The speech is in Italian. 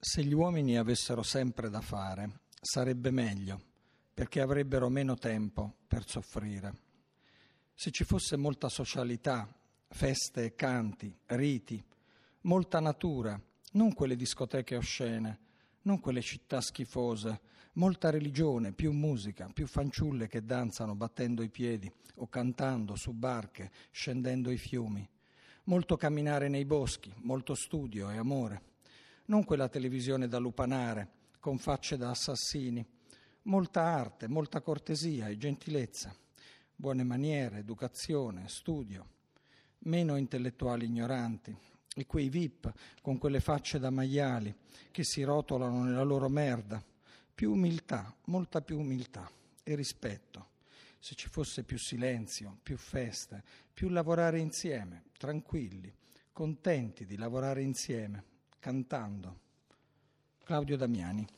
Se gli uomini avessero sempre da fare, sarebbe meglio, perché avrebbero meno tempo per soffrire. Se ci fosse molta socialità, feste e canti, riti, molta natura, non quelle discoteche oscene, non quelle città schifose, molta religione, più musica, più fanciulle che danzano battendo i piedi o cantando su barche, scendendo i fiumi, molto camminare nei boschi, molto studio e amore non quella televisione da lupanare, con facce da assassini, molta arte, molta cortesia e gentilezza, buone maniere, educazione, studio, meno intellettuali ignoranti, e quei VIP con quelle facce da maiali che si rotolano nella loro merda, più umiltà, molta più umiltà e rispetto. Se ci fosse più silenzio, più feste, più lavorare insieme, tranquilli, contenti di lavorare insieme cantando. Claudio Damiani.